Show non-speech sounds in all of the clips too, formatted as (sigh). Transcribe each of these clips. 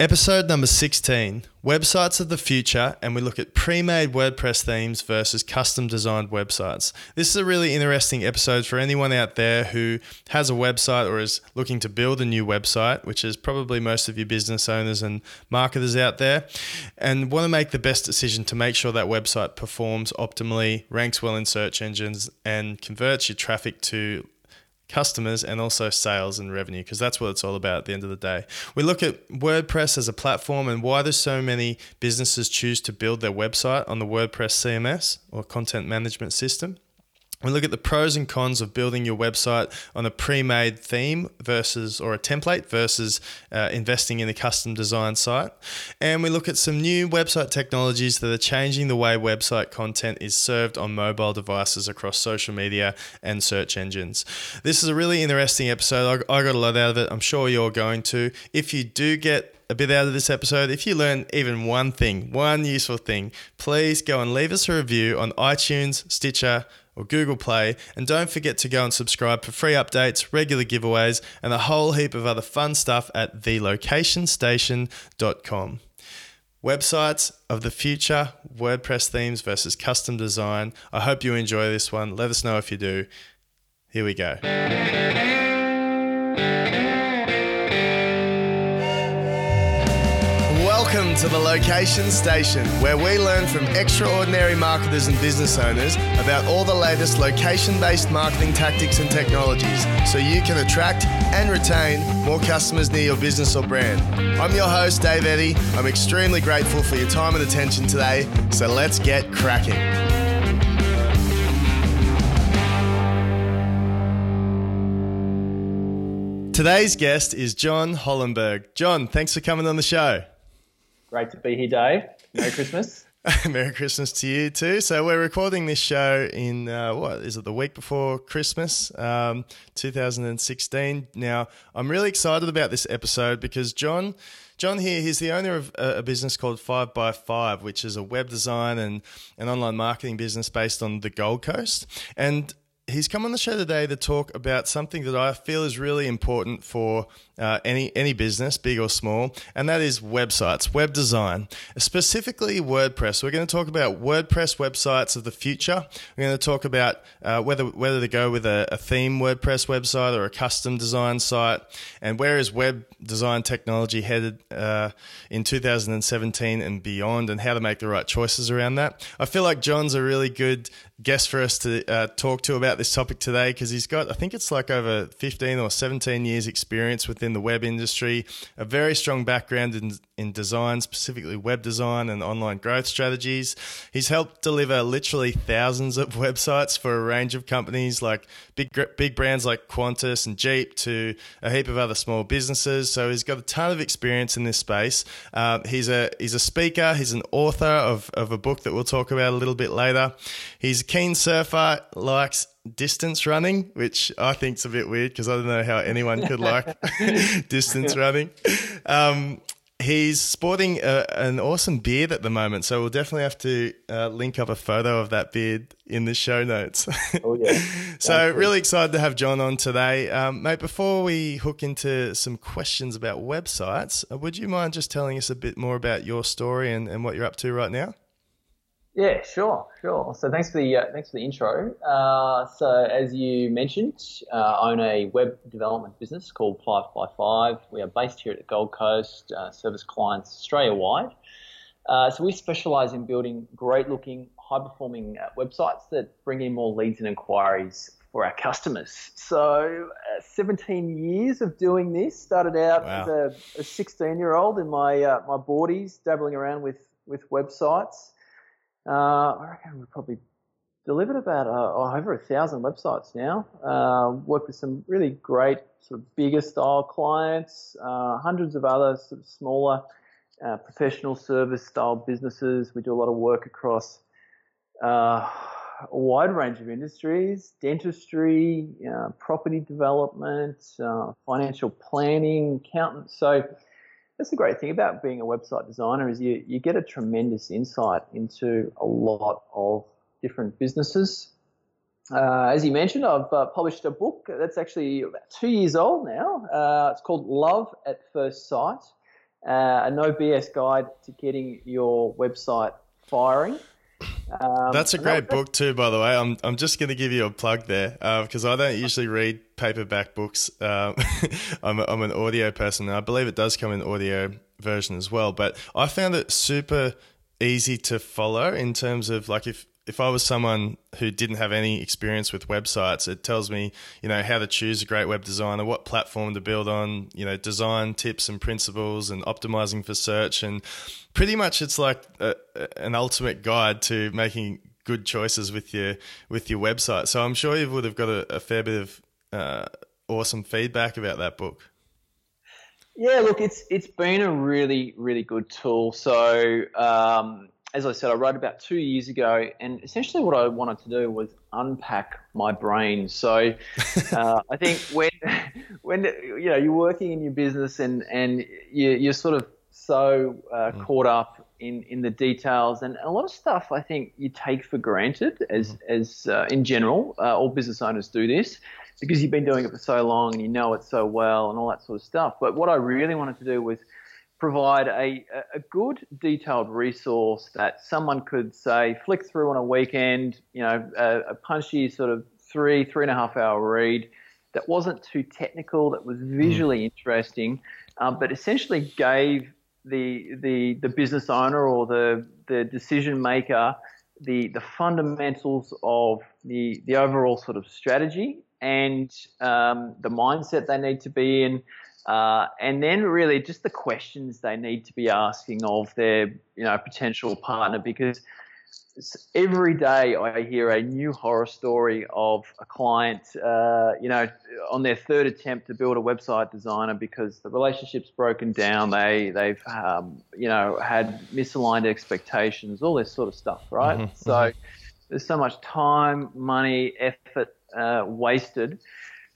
Episode number 16 Websites of the Future, and we look at pre made WordPress themes versus custom designed websites. This is a really interesting episode for anyone out there who has a website or is looking to build a new website, which is probably most of your business owners and marketers out there, and want to make the best decision to make sure that website performs optimally, ranks well in search engines, and converts your traffic to customers and also sales and revenue because that's what it's all about at the end of the day. We look at WordPress as a platform and why there's so many businesses choose to build their website on the WordPress CMS or content management system. We look at the pros and cons of building your website on a pre-made theme versus or a template versus uh, investing in a custom design site, and we look at some new website technologies that are changing the way website content is served on mobile devices across social media and search engines. This is a really interesting episode. I, I got a lot out of it. I'm sure you're going to. If you do get a bit out of this episode, if you learn even one thing, one useful thing, please go and leave us a review on iTunes, Stitcher or Google Play. And don't forget to go and subscribe for free updates, regular giveaways, and a whole heap of other fun stuff at thelocationstation.com. Websites of the future, WordPress themes versus custom design. I hope you enjoy this one. Let us know if you do. Here we go. Welcome to the Location Station, where we learn from extraordinary marketers and business owners about all the latest location based marketing tactics and technologies so you can attract and retain more customers near your business or brand. I'm your host, Dave Eddy. I'm extremely grateful for your time and attention today, so let's get cracking. Today's guest is Jon Hollenberg. Jon, thanks for coming on the show. Great to be here, Dave. Merry Christmas. (laughs) Merry Christmas to you too. So we're recording this show in uh, what is it? The week before Christmas, um, 2016. Now I'm really excited about this episode because Jon, Jon here, he's the owner of a, business called Five by Five, which is a web design and an online marketing business based on the Gold Coast. And he's come on the show today to talk about something that I feel is really important for uh, any any business, big or small, and that is websites, web design, specifically WordPress. We're going to talk about WordPress websites of the future. We're going to talk about uh, whether whether to go with a, a, theme WordPress website or a custom design site, and where is web design technology headed uh, in 2017 and beyond, and how to make the right choices around that. I feel like Jon's a really good guest for us to uh, talk to about this topic today because he's got, I think it's like over 15 or 17 years experience within in the web industry, a very strong background in, in design, specifically web design and online growth strategies. He's helped deliver literally thousands of (laughs) websites for a range of companies like big big brands like Qantas and Jeep to a heap of other small businesses. So he's got a ton of experience in this space. Uh, he's a he's a speaker. He's an author of, of a book that we'll talk about a little bit later. He's a keen surfer, likes distance running, which I think is a bit weird because I don't know how anyone could like (laughs) distance running. Um, he's sporting a, an awesome beard at the moment, so we'll definitely have to uh, link up a photo of that beard in the show notes. oh yeah! (laughs) so really excited to have Jon on today, um, mate. Before we hook into some questions about websites, uh, would you mind just telling us a bit more about your story and, and what you're up to right now? Yeah, sure, sure. So thanks for the uh, thanks for the intro. Uh, so as you mentioned, uh, I own a web development business called Five by Five. We are based here at the Gold Coast, uh, service clients Australia wide. Uh, so we specialise in building great-looking, high-performing uh, websites that bring in more leads and inquiries for our customers. So 17 years of doing this. Started out wow. as a, a 16-year-old in my my boardies, dabbling around with with websites. Uh, I reckon we've probably delivered about uh, oh, over a thousand websites now. Uh, worked with some really great sort of bigger style clients, uh, hundreds of other sort of smaller uh, professional service style businesses. We do a lot of work across uh, a wide range of industries: dentistry, property development, financial planning, accountants. So that's the great thing about being a website designer is you, you get a tremendous insight into a lot of different businesses. Uh, as you mentioned, I've uh, published a book that's actually about two years old now. Uh, it's called Love at First Site. uh, a no BS guide to getting your website firing. Um, That's a great that, book too, by the way. I'm I'm just going to give you a plug there because uh, I don't usually read paperback books. Um, (laughs) I'm, a, I'm an audio person, and I believe it does come in audio version as well. But I found it super easy to follow in terms of like if if I was someone who didn't have any experience with websites, it tells me, you know, how to choose a great web designer, what platform to build on, you know, design tips and principles and optimizing for search. And pretty much it's like a, an ultimate guide to making good choices with your, with your website. So I'm sure you would have got a, a fair bit of uh, awesome feedback about that book. Yeah, look, it's it's been a really really good tool. So um, as I said, I wrote about two years ago, and essentially what I wanted to do was unpack my brain. So (laughs) uh, I think when when you know you're working in your business and and you, are sort of so uh, mm. caught up in in the details and a lot of stuff I think you take for granted as mm. as uh, in general uh, all business owners do this because you've been doing it for so long and you know it so well and all that sort of stuff. But what I really wanted to do was provide a, a good detailed resource that someone could say flick through on a weekend, you know, a, a punchy sort of three, three and a half hour read that wasn't too technical, that was hmm. visually interesting, um, but essentially gave the, the, the business owner or the, the decision maker the, the fundamentals of the, the overall sort of strategy and um, the mindset they need to be in, uh, and then really just the questions they need to be asking of their you know potential partner because every day I hear a new horror story of a client, uh, you know, on their third attempt to build a website designer because the relationship's broken down. They they've um, you know had misaligned expectations, all this sort of stuff, right? Mm-hmm. So mm-hmm. there's so much time, money, effort uh, wasted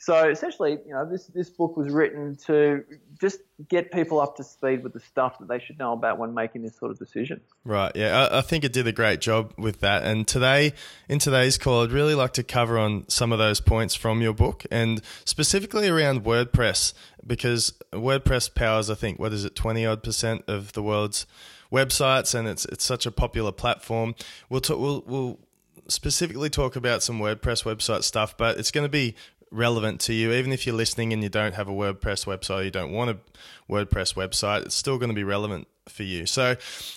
so essentially, you know, this this book was written to just get people up to speed with the stuff that they should know about when making this sort of decision. Right. Yeah, I, I think it did a great job with that. And today, in today's call, I'd really like to cover on some of those points from your book, and specifically around WordPress, because WordPress powers, I think, what is it, twenty odd percent of the world's websites, and it's it's such a popular platform. We'll talk. We'll, we'll specifically talk about some WordPress website stuff, but it's going to be relevant to you. Even if you're listening and you don't have a WordPress website, you don't want a WordPress website, it's still going to be relevant for you. So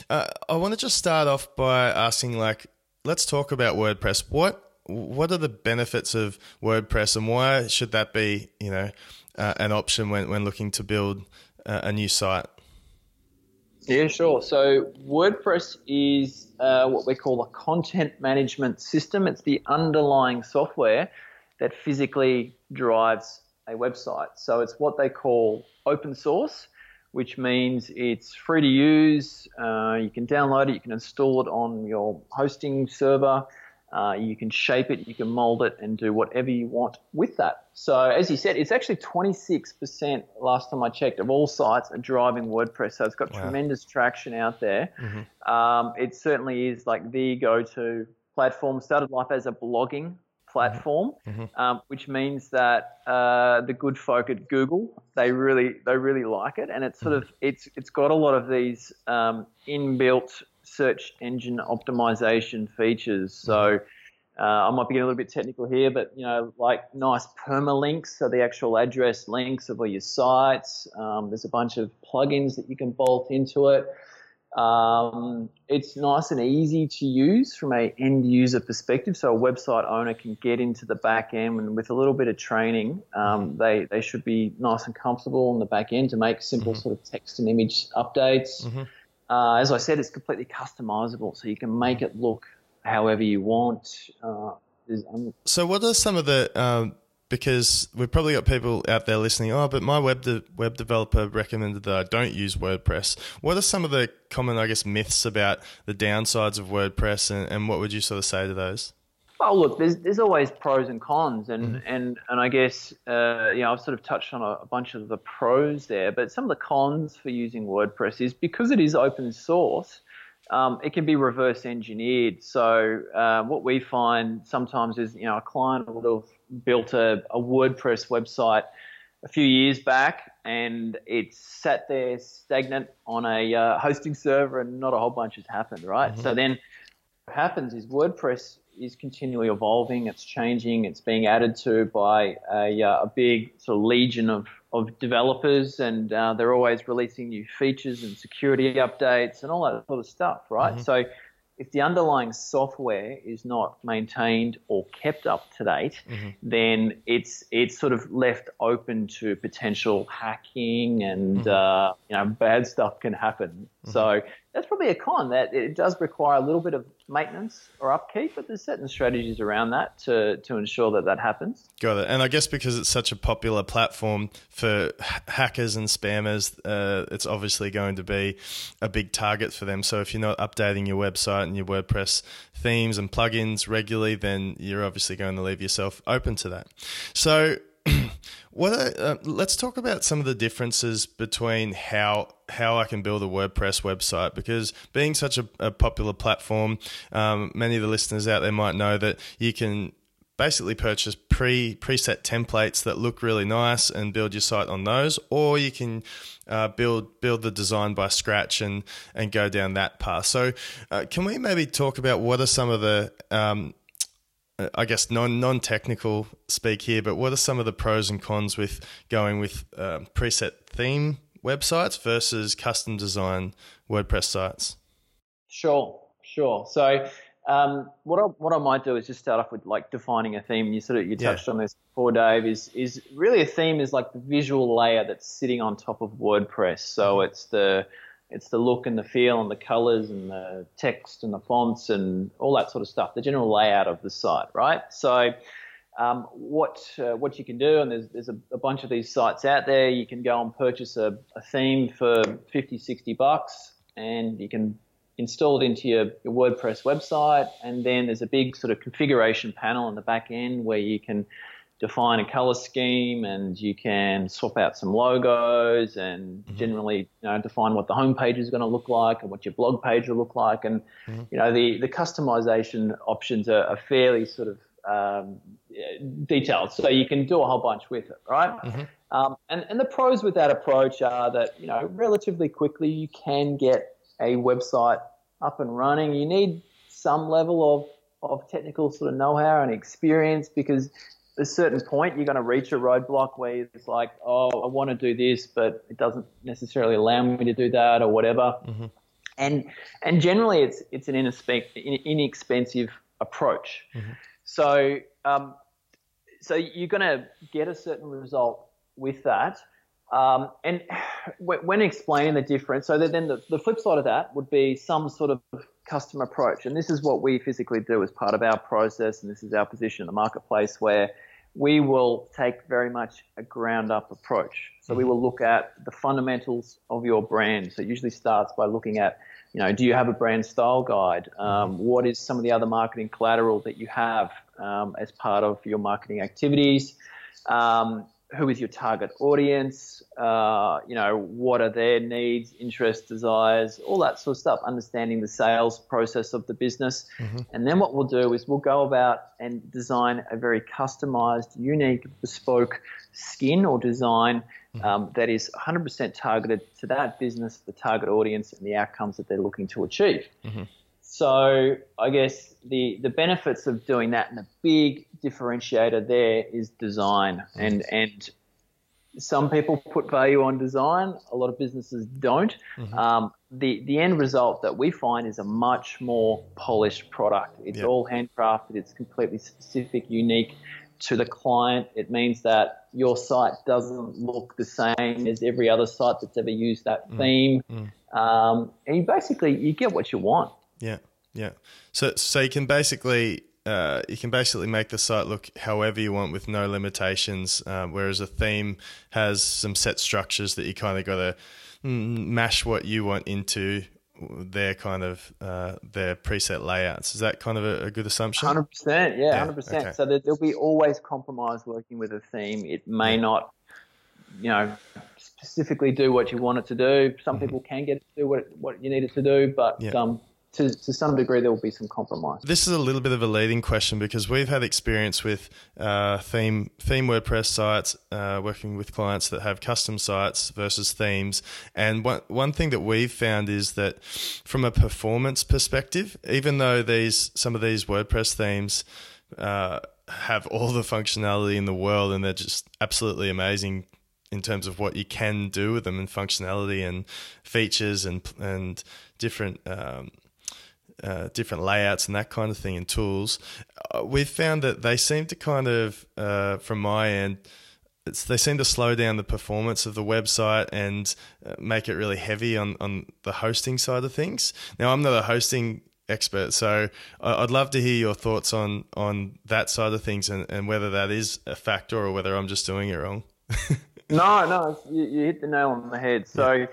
uh, I want to just start off by asking, like, let's talk about WordPress. What what are the benefits of WordPress, and why should that be, you know, uh, an option when when looking to build uh, a new site? Yeah, sure. So WordPress is uh, what we call a content management system. It's the underlying software that physically drives a website. So it's what they call open source, which means it's free to use. Uh, you can download it, you can install it on your hosting server. Uh, you can shape it, you can mold it, and do whatever you want with that. So, as you said, it's actually 26% last time I checked of all sites are driving WordPress. So, it's got wow. tremendous traction out there. Mm-hmm. Um, it certainly is like the go to platform. Started life as a blogging platform, mm-hmm. mm-hmm. um, which means that uh, the good folk at Google they really they really like it, and it's sort mm-hmm. of it's it's got a lot of these um, inbuilt search engine optimization features. So. Mm-hmm. Uh, I might be getting a little bit technical here, but you know, like nice permalinks, so the actual address links of all your sites. Um, there's a bunch of plugins that you can bolt into it. Um, it's nice and easy to use from a end user perspective. So a website owner can get into the back end and with a little bit of training, um, mm-hmm. they, they should be nice and comfortable on the back end to make simple mm-hmm. sort of text and image updates. Mm-hmm. Uh, as I said, it's completely customizable, so you can make it look however you want. Uh, um, so, what are some of the um, because we've probably got people out there listening. Oh, but my web de- web developer recommended that I don't use WordPress. What are some of the common, I guess, myths about the downsides of WordPress, and, and what would you sort of say to those? Well, look, there's there's always pros and cons, and mm-hmm. and and I guess uh, you know I've sort of touched on a, a, bunch of the pros there, but some of the cons for using WordPress is because it is open source. Um, it can be reverse engineered. So uh, what we find sometimes is, you know, a client will built a, a WordPress website a few years back and it's sat there stagnant on a uh, hosting server and not a whole bunch has happened, right? Mm-hmm. So then what happens is WordPress is continually evolving, it's changing, it's being added to by a, uh, a big sort of legion of, of developers, and uh, they're always releasing new features and security updates and all that sort of stuff, right? Mm-hmm. So if the underlying software is not maintained or kept up to date, mm-hmm. then it's it's sort of left open to potential hacking and mm-hmm. uh, you know bad stuff can happen. Mm-hmm. So that's probably a con that it does require a little bit of maintenance or upkeep, but there's certain strategies around that to, to ensure that that happens. Got it. And I guess because it's such a popular platform for hackers and spammers, uh, it's obviously going to be a big target for them. So if you're not updating your website and your WordPress themes and plugins regularly, then you're obviously going to leave yourself open to that. So (clears throat) what uh, let's talk about some of the differences between how how I can build a WordPress website because being such a, a popular platform, um, many of the listeners out there might know that you can basically purchase pre preset templates that look really nice and build your site on those, or you can uh, build build the design by scratch and and go down that path. So, uh, can we maybe talk about what are some of the um, I guess non non technical speak here, but what are some of the pros and cons with going with uh, preset theme websites versus custom design WordPress sites? Sure, sure. So um, what I what I might do is just start off with like defining a theme. You sort of you touched yeah. on this before, Dave. Is is really a theme is like the visual layer that's sitting on top of WordPress. So mm-hmm. it's the it's the look and the feel and the colors and the text and the fonts and all that sort of stuff, the general layout of the site, right? So, um, what uh, what you can do, and there's, there's a, a, bunch of these sites out there, you can go and purchase a, a, theme for 50, 60 bucks, and you can install it into your, your WordPress website, and then there's a big sort of configuration panel on the back end where you can define a color scheme and you can swap out some logos and mm-hmm. generally you know, define what the homepage is going to look like and what your blog page will look like. And, mm-hmm. you know, the, the customization options are, are fairly sort of um, detailed. So you can do a whole bunch with it, right? Mm-hmm. Um, and, and the pros with that approach are that, you know, relatively quickly you can get a website up and running. You need some level of of technical sort of know-how and experience because a certain point, you're going to reach a roadblock where it's like, oh, I want to do this, but it doesn't necessarily allow me to do that or whatever. Mm-hmm. And and generally, it's it's an inexpensive approach. Mm-hmm. So um, so you're going to get a certain result with that. Um, and (sighs) when explaining the difference, so then the, the flip side of that would be some sort of custom approach. And this is what we physically do as part of our process, and this is our position in the marketplace where we will take very much a ground up approach. So we mm-hmm. will look at the fundamentals of your brand. So it usually starts by looking at, you know, do you have a brand style guide? Um, mm-hmm. what is some of the other marketing collateral that you have um, as part of your marketing activities? Um, who is your target audience? Uh, you know, what are their needs, interests, desires, all that sort of stuff. Understanding the sales process of the business, mm-hmm. and then what we'll do is we'll go about and design a very customized, unique, bespoke skin or design mm-hmm. um, that is 100% targeted to that business, the target audience, and the outcomes that they're looking to achieve. Mm-hmm. So I guess the the benefits of doing that and the big differentiator there is design and and some people put value on design a lot of businesses don't mm-hmm. um, the the end result that we find is a much more polished product it's yep. all handcrafted it's completely specific unique to the client it means that your site doesn't look the same as every other site that's ever used that mm. theme mm. Um, and you basically you get what you want yeah, yeah. So so you can basically uh, you can basically make the site look however you want with no limitations. Um, whereas a theme has some set structures that you kind of got to mash what you want into their kind of uh, their preset layouts. Is that kind of a, a good assumption? Hundred percent, yeah, hundred yeah, percent. Okay. So there'll be always compromise working with a theme. It may yeah. not, you know, specifically do what you want it to do. Some mm-hmm. people can get it to do what what you need it to do, but yeah. um, to, to some degree there will be some compromise. This is a little bit of a leading question because we've had experience with uh, theme theme WordPress sites, uh, working with clients that have custom sites versus themes. And one one thing that we've found is that from a performance perspective, even though these some of these WordPress themes uh, have all the functionality in the world and they're just absolutely amazing in terms of what you can do with them and functionality and features and and different um, uh, different layouts and that kind of thing and tools, uh, we've found that they seem to kind of, uh, from my end, they seem to slow down the performance of the website and uh, make it really heavy on, on the hosting side of things. Now, I'm not a hosting expert, so I'd love to hear your thoughts on on that side of things and, and whether that is a factor or whether I'm just doing it wrong. (laughs) no, no, you, you, hit the nail on the head. So.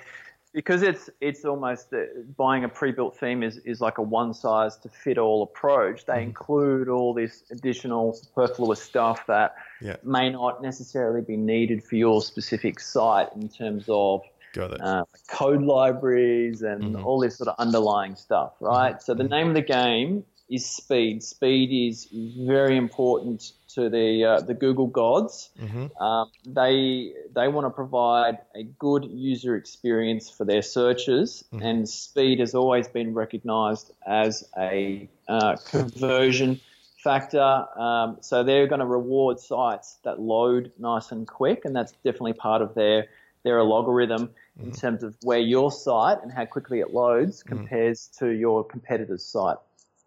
Because it's it's almost uh, buying a pre-built theme is, is like a one size to fit all approach. They mm include all this additional superfluous stuff that yeah. may not necessarily be needed for your specific site in terms of uh, code libraries and mm all this sort of underlying stuff, right? mm So the name of the game is speed. Speed is very important to the uh, the Google gods. Mm-hmm. Um, they they want to provide a good user experience for their searches, mm-hmm. and speed has always been recognised as a uh, conversion factor. Um, so they're going to reward sites that load nice and quick, and that's definitely part of their their algorithm mm-hmm. in terms of where your site and how quickly it loads mm-hmm. compares to your competitor's site.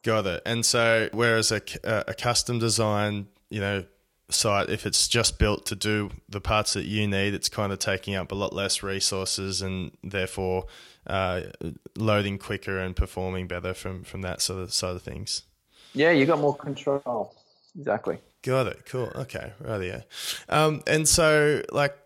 Got it. And so, whereas a, a custom design, you know, site, if it's just built to do the parts that you need, it's kind of taking up a lot less resources and therefore uh, loading quicker and performing better from from that sort of side of things. Yeah, you got more control. Exactly. Got it. Cool. Okay. Right. Yeah. Um, and so, like,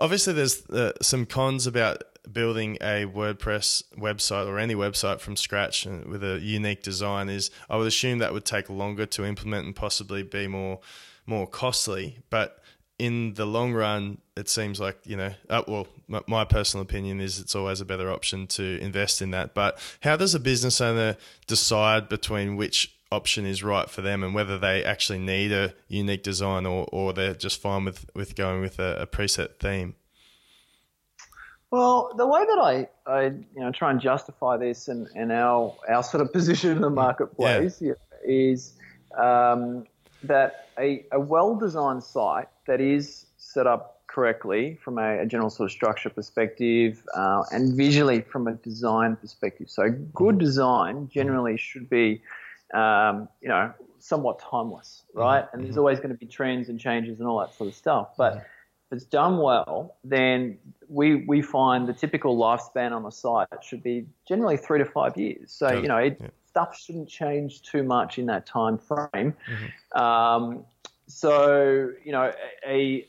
obviously, there's uh, some cons about building a WordPress website or any website from scratch with a unique design is I would assume that would take longer to implement and possibly be more more costly. But in the long run, it seems like you know. Uh, well, my, my personal opinion is it's always a better option to invest in that. But how does a business owner decide between which option is right for them and whether they actually need a unique design or, or they're just fine with, with going with a, a preset theme? Well, the way that I, I you know, try and justify this and, and our, our sort of (laughs) position in the marketplace yeah. is um, that a, a well designed site that is set up correctly from a, a general sort of structure perspective uh, and visually from a design perspective. So, good design generally should be, um, you know, somewhat timeless, right? Mm-hmm. And there's always going to be trends and changes and all that sort of stuff. But mm-hmm it's done well, then we we find the typical lifespan on a site should be generally three to five years. So you know, it, yeah. stuff shouldn't change too much in that time frame. Mm-hmm. Um, so you know, a,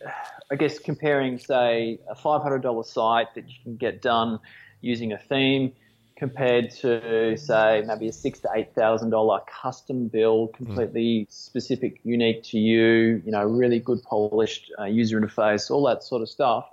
I guess comparing say a five hundred dollar site that you can get done using a theme compared to say maybe a six to eight thousand dollar custom build, mm. completely mm. specific, unique to you. You know, really good polished uh, user interface, all that sort of stuff.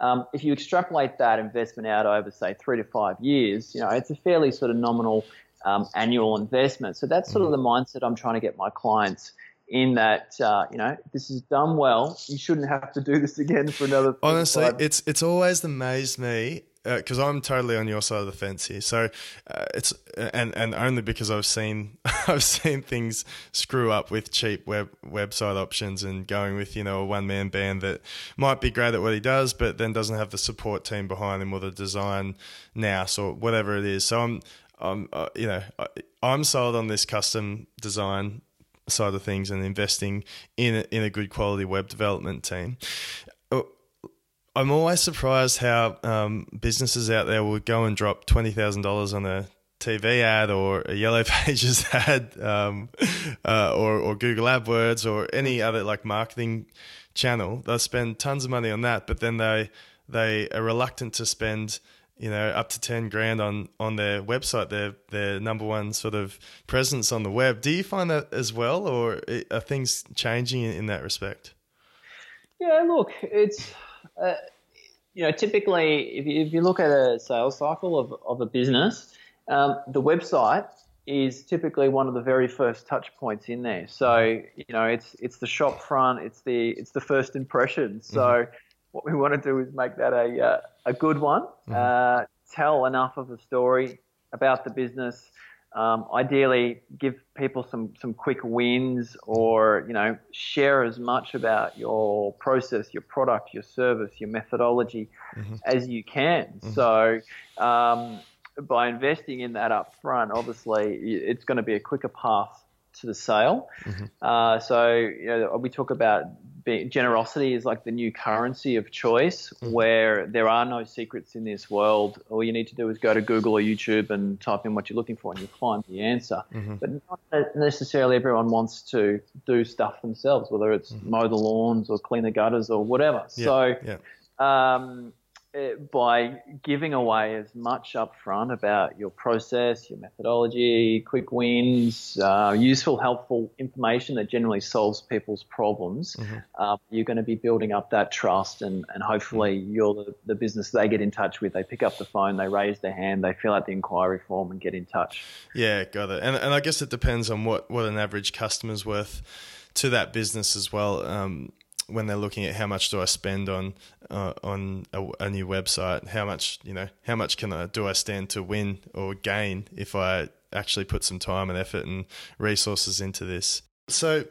Um, if you extrapolate that investment out over say three to five years, you know, it's a fairly sort of nominal um, annual investment. So that's sort mm. of the mindset I'm trying to get my clients in that uh, you know this is done well. You shouldn't have to do this again for another. Honestly, it's it's always amazed me because uh, I'm totally on your side of the fence here. So uh, it's and and only because I've seen (laughs) I've seen things screw up with cheap web website options and going with you know a one man band that might be great at what he does, but then doesn't have the support team behind him or the design nous or whatever it is. So I'm I'm uh, you know I'm sold on this custom design side of things and investing in a, in a good quality web development team. I'm always surprised how um, businesses out there will go and drop twenty thousand dollars on a TV ad or a Yellow (laughs) Pages ad, um, uh, or, or Google AdWords or any other like marketing channel. They'll spend tons of money on that, but then they they are reluctant to spend you know up to 10 grand on on their website their their number one sort of presence on the web do you find that as well or are things changing in that respect yeah look it's uh, you know, typically, if you, if you look at a sales cycle of, of a business, um, the website is typically one of the very first touch points in there. So you know, it's it's the shop front, it's the it's the first impression. So mm-hmm. what we want to do is make that a uh, a good one. Mm-hmm. Uh, tell enough of a story about the business. Um, ideally, give people some some quick wins, or you know, share as much about your process, your product, your service, your methodology mm-hmm. as you can. Mm-hmm. So. Um, by investing in that up front, obviously it's going to be a quicker path to the sale. Mm-hmm. Uh, so you know, we talk about being, generosity is like the new currency of choice, mm-hmm. where there are no secrets in this world. All you need to do is go to Google or YouTube and type in what you're looking for, and you'll find the answer. Mm-hmm. But not necessarily everyone wants to do stuff themselves, whether it's mm-hmm. mow the lawns or clean the gutters or whatever. Yeah. So. Yeah. Um, by giving away as much upfront about your process, your methodology, quick wins, uh, useful, helpful information that generally solves people's problems, mm-hmm. uh, you're going to be building up that trust, and, and hopefully mm-hmm. you're the, the business they get in touch with. They pick up the phone, they raise their hand, they fill out the inquiry form, and get in touch. Yeah, got it. And and I guess it depends on what what an average customer's worth to that business as well. Um, when they're looking at how much do I spend on uh, on a, a, new website, how much you know, how much can I do I stand to win or gain if I actually put some time and effort and resources into this. So,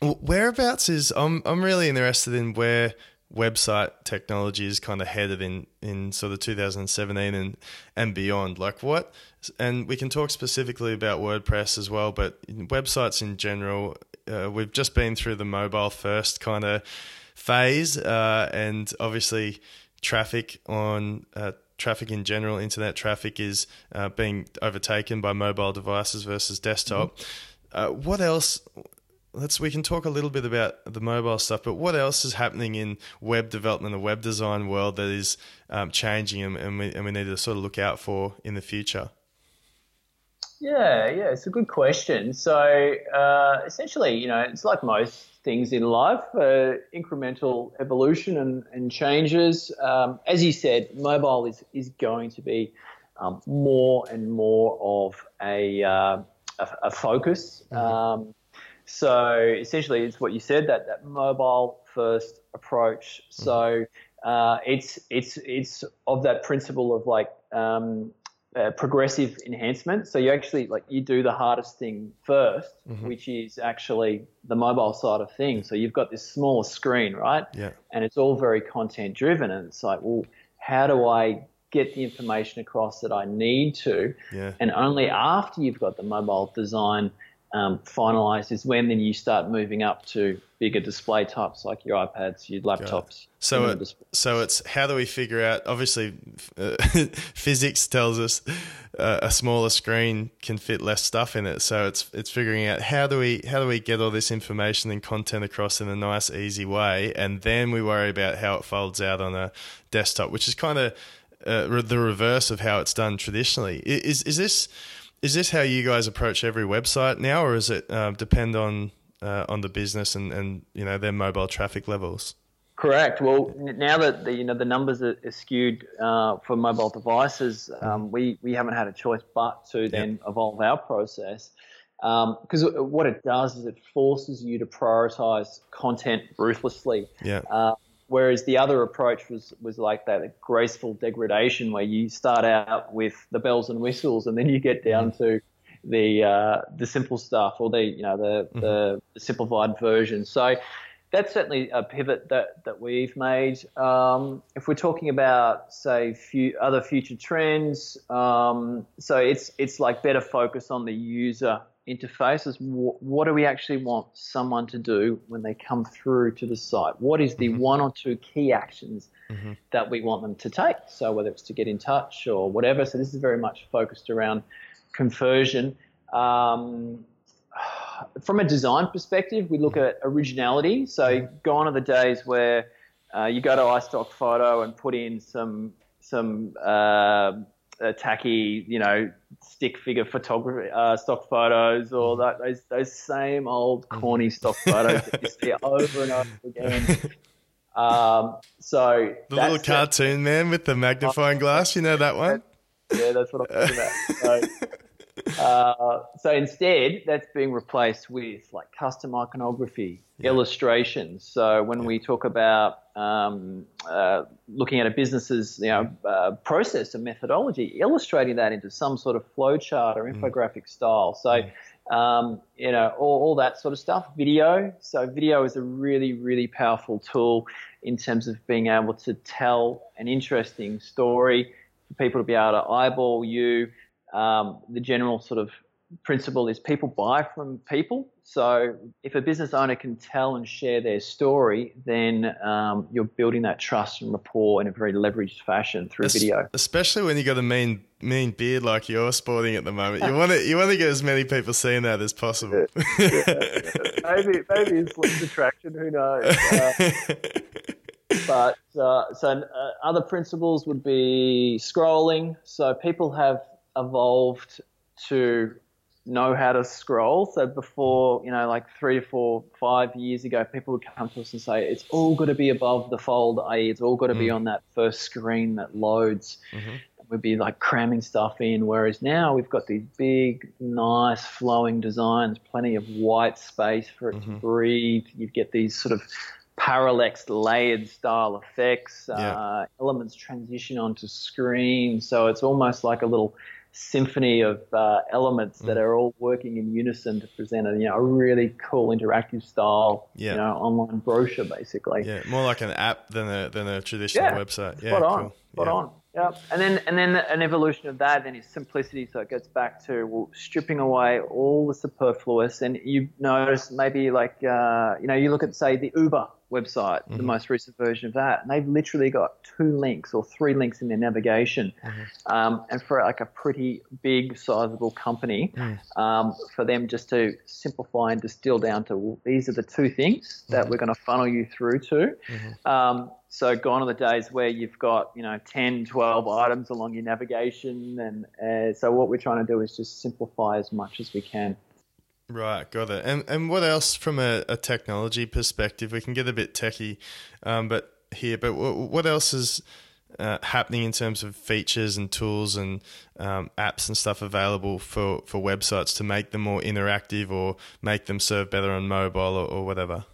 whereabouts is I'm I'm really interested in where website technology is kind of headed in in sort of 2017 and and beyond. Like what, and we can talk specifically about WordPress as well, but websites in general uh, we've just been through the mobile first kind of phase, uh, and obviously traffic on uh, traffic in general, internet traffic is uh, being overtaken by mobile devices versus desktop. Mm-hmm. Uh, what else? Let's we can talk a little bit about the mobile stuff, but what else is happening in web development, the web design world that is um, changing, and, and, we and we need to sort of look out for in the future. Yeah, yeah, it's a good question. So uh, essentially, you know, it's like most things in life, uh, incremental evolution and, and changes. Um, as you said, mobile is, is going to be um, more and more of a, uh, a, a, focus. Mm-hmm. Um, so essentially, it's what you said that, that mobile first approach. Mm-hmm. So uh, it's it's it's of that principle of like um, uh, progressive enhancement. So you actually like you do the hardest thing 1st mm-hmm. which is actually the mobile side of things. So you've got this small screen, right? Yeah. And it's all very content driven, and it's like, well, how do I get the information across that I need to? Yeah. And only after you've got the mobile design um, finalized is when then you start moving up to bigger display types like your iPads, your laptops. So, it, so it's how do we figure out? Obviously, uh, (laughs) physics tells us uh, a smaller screen can fit less stuff in it. So it's it's figuring out how do we how do we get all this information and content across in a nice, easy way, and then we worry about how it folds out on a desktop, which is kind of uh, the reverse of how it's done traditionally. Is is this? Is this how you guys approach every website now, or is it uh, depend on uh, on the business and, and you know their mobile traffic levels? Correct. Well, now that the, you know the numbers are, skewed uh, for mobile devices, um, we we haven't had a choice but to then yep. evolve our process because um, what it does is it forces you to prioritize content ruthlessly. Yeah. Uh, Whereas the other approach was, was like that graceful degradation where you start out with the bells and whistles and then you get down mm-hmm. to the uh, the simple stuff or the you know the, mm-hmm. the, the simplified version. So that's certainly a pivot that, that we've made. Um, if we're talking about, say, few, other future trends, um, so it's it's like better focus on the user interfaces. What do we actually want someone to do when they come through to the site? What is the mm-hmm. one or two key actions mm-hmm. that we want them to take? So whether it's to get in touch or whatever. So this is very much focused around conversion. Um, (sighs) from a design perspective, we look at originality. So gone are the days where uh, you go to iStock Photo and put in some some uh, tacky, you know, stick figure photography, uh, stock photos, or that, those those same old corny stock photos that you see (laughs) over and over again. Um, so the little cartoon man with the magnifying glass, you know that one? Yeah, that's what I'm talking about. So, (laughs) uh, so instead, that's being replaced with like custom iconography, yeah. illustrations. So when yeah. we talk about um, uh, looking at a business's you know uh, process and methodology, illustrating that into some sort of flowchart or mm. infographic mm. style. So. Mm. Um, you know, all, all that sort of stuff. Video. So, video is a really, really powerful tool in terms of being able to tell an interesting story for people to be able to eyeball you um, the general sort of principle is people buy from people. So if a business owner can tell and share their story, then um, you're building that trust and rapport in a very leveraged fashion through es- video. Especially when you've got a mean mean beard like you're sporting at the moment, you want to you want to get as many people seeing that as possible. yeah, yeah. (laughs) Maybe maybe it's less attraction. Who knows? Uh, (laughs) but uh, so uh, other principles would be scrolling. So people have evolved to know how to scroll. So before, you know, like three to four, five years ago, people would come to us and say, it's all got to be above the fold, i.e., it's all got to mm. be on that first screen that loads. Mm-hmm. We'd be like cramming stuff in. Whereas now we've got these big, nice, flowing designs, plenty of white space for it mm-hmm. to breathe. You get these sort of parallax layered style effects, yeah. uh, elements transition onto screen. So it's almost like a little symphony of uh, elements mm. that are all working in unison to present a you know a really cool interactive style yeah. you know online brochure basically yeah more like an app than a than a traditional yeah, website yeah spot on cool. spot yeah. on yeah and then and then an evolution of that then is simplicity so it gets back to well, stripping away all the superfluous and you notice maybe like uh, you know you look at say the Uber website, mm-hmm. the most recent version of that, and they've literally got two links or three links in their navigation. Mm-hmm. Um, and for like a pretty big, sizable company, mm. um, for them just to simplify and distill down to well, these are the two things that mm-hmm. we're going to funnel you through to. Mm-hmm. Um, so gone are the days where you've got you know 10, 12 items along your navigation, and uh, so what we're trying to do is just simplify as much as we can. Right, got it. And and what else from a, a technology perspective? We can get a bit techie, um, but here, but w- what else is uh, happening in terms of features and tools and um, apps and stuff available for, for websites to make them more interactive or make them serve better on mobile or, or whatever?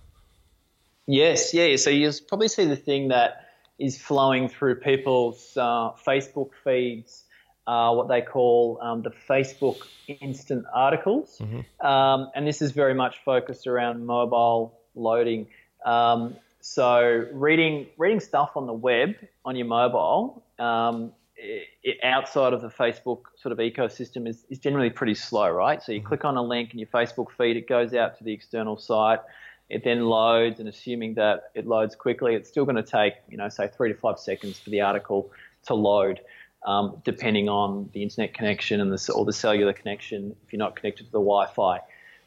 Yes, yeah. So you'll probably see the thing that is flowing through people's uh, Facebook feeds uh, what they call um, the Facebook instant articles. Mm-hmm. Um, and this is very much focused around mobile loading. Um, so reading reading stuff on the web on your mobile um, it, outside of the Facebook sort of ecosystem is, is generally pretty slow, right? So you mm-hmm. click on a link in your Facebook feed, it goes out to the external site. It then loads, and assuming that it loads quickly, it's still going to take, you know, say three to five seconds for the article to load um, depending on the internet connection and the, or the cellular connection if you're not connected to the Wi-Fi.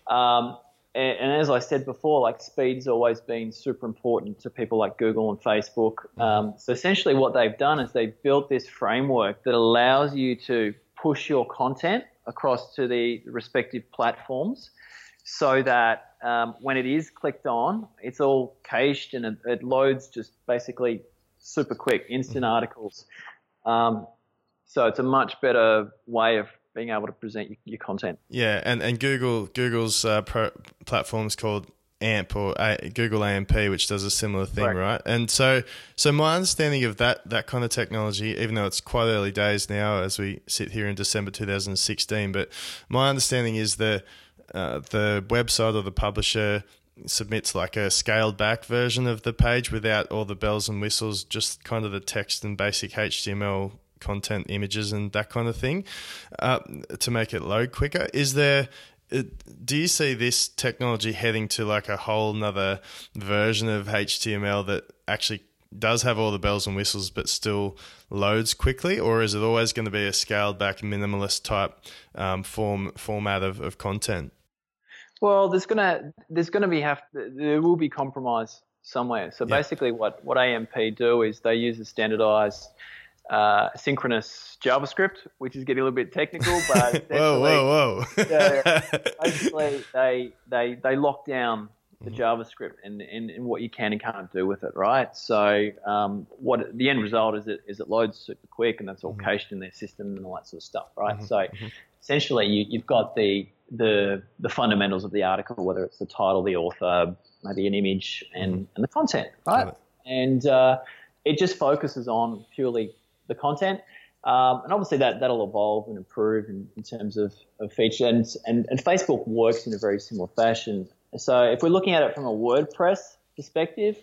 Um, and, and, as I said before, like speed's always been super important to people like Google and Facebook. Um, so essentially, what they've done is they've built this framework that allows you to push your content across to the respective platforms, so that um, when it is clicked on, it's all cached and it, it loads just basically super quick, instant articles. Um, so it's a much better way of being able to present your, content. Yeah, and, and Google Google's uh, pro- platform is called AMP or a- Google AMP, which does a similar thing, right. right? And so, so my understanding of that that kind of technology, even though it's quite early days now, as we sit here in December 2016, but my understanding is the uh, the website or the publisher submits like a scaled back version of the page without all the bells and whistles, just kind of the text and basic HTML content images and that kind of thing uh, to make it load quicker. Is there uh, do you see this technology heading to like a whole nother version of HTML that actually does have all the bells and whistles but still loads quickly, or is it always going to be a scaled back minimalist type um, form format of, of content? Well, there's gonna there's gonna be have there will be compromise somewhere. So yeah. basically, what what AMP do is they use a standardized uh, synchronous JavaScript, which is getting a little bit technical, but (laughs) whoa, whoa, whoa! yeah, (laughs) basically, they they they lock down the mm-hmm. JavaScript and, and, and, what you can and can't do with it, right? So um, what the end result is it is it loads super quick and that's all mm-hmm. cached in their system and all that sort of stuff, right? Mm-hmm. So mm-hmm. essentially you, you've got the the the fundamentals of the article, whether it's the title, the author, maybe an image, and, mm-hmm. and the content, right? And uh, it just focuses on purely the content. Um, and obviously that, that'll evolve and improve in, in terms of, of feature. And, and, and Facebook works in a very similar fashion. So if we're looking at it from a WordPress perspective,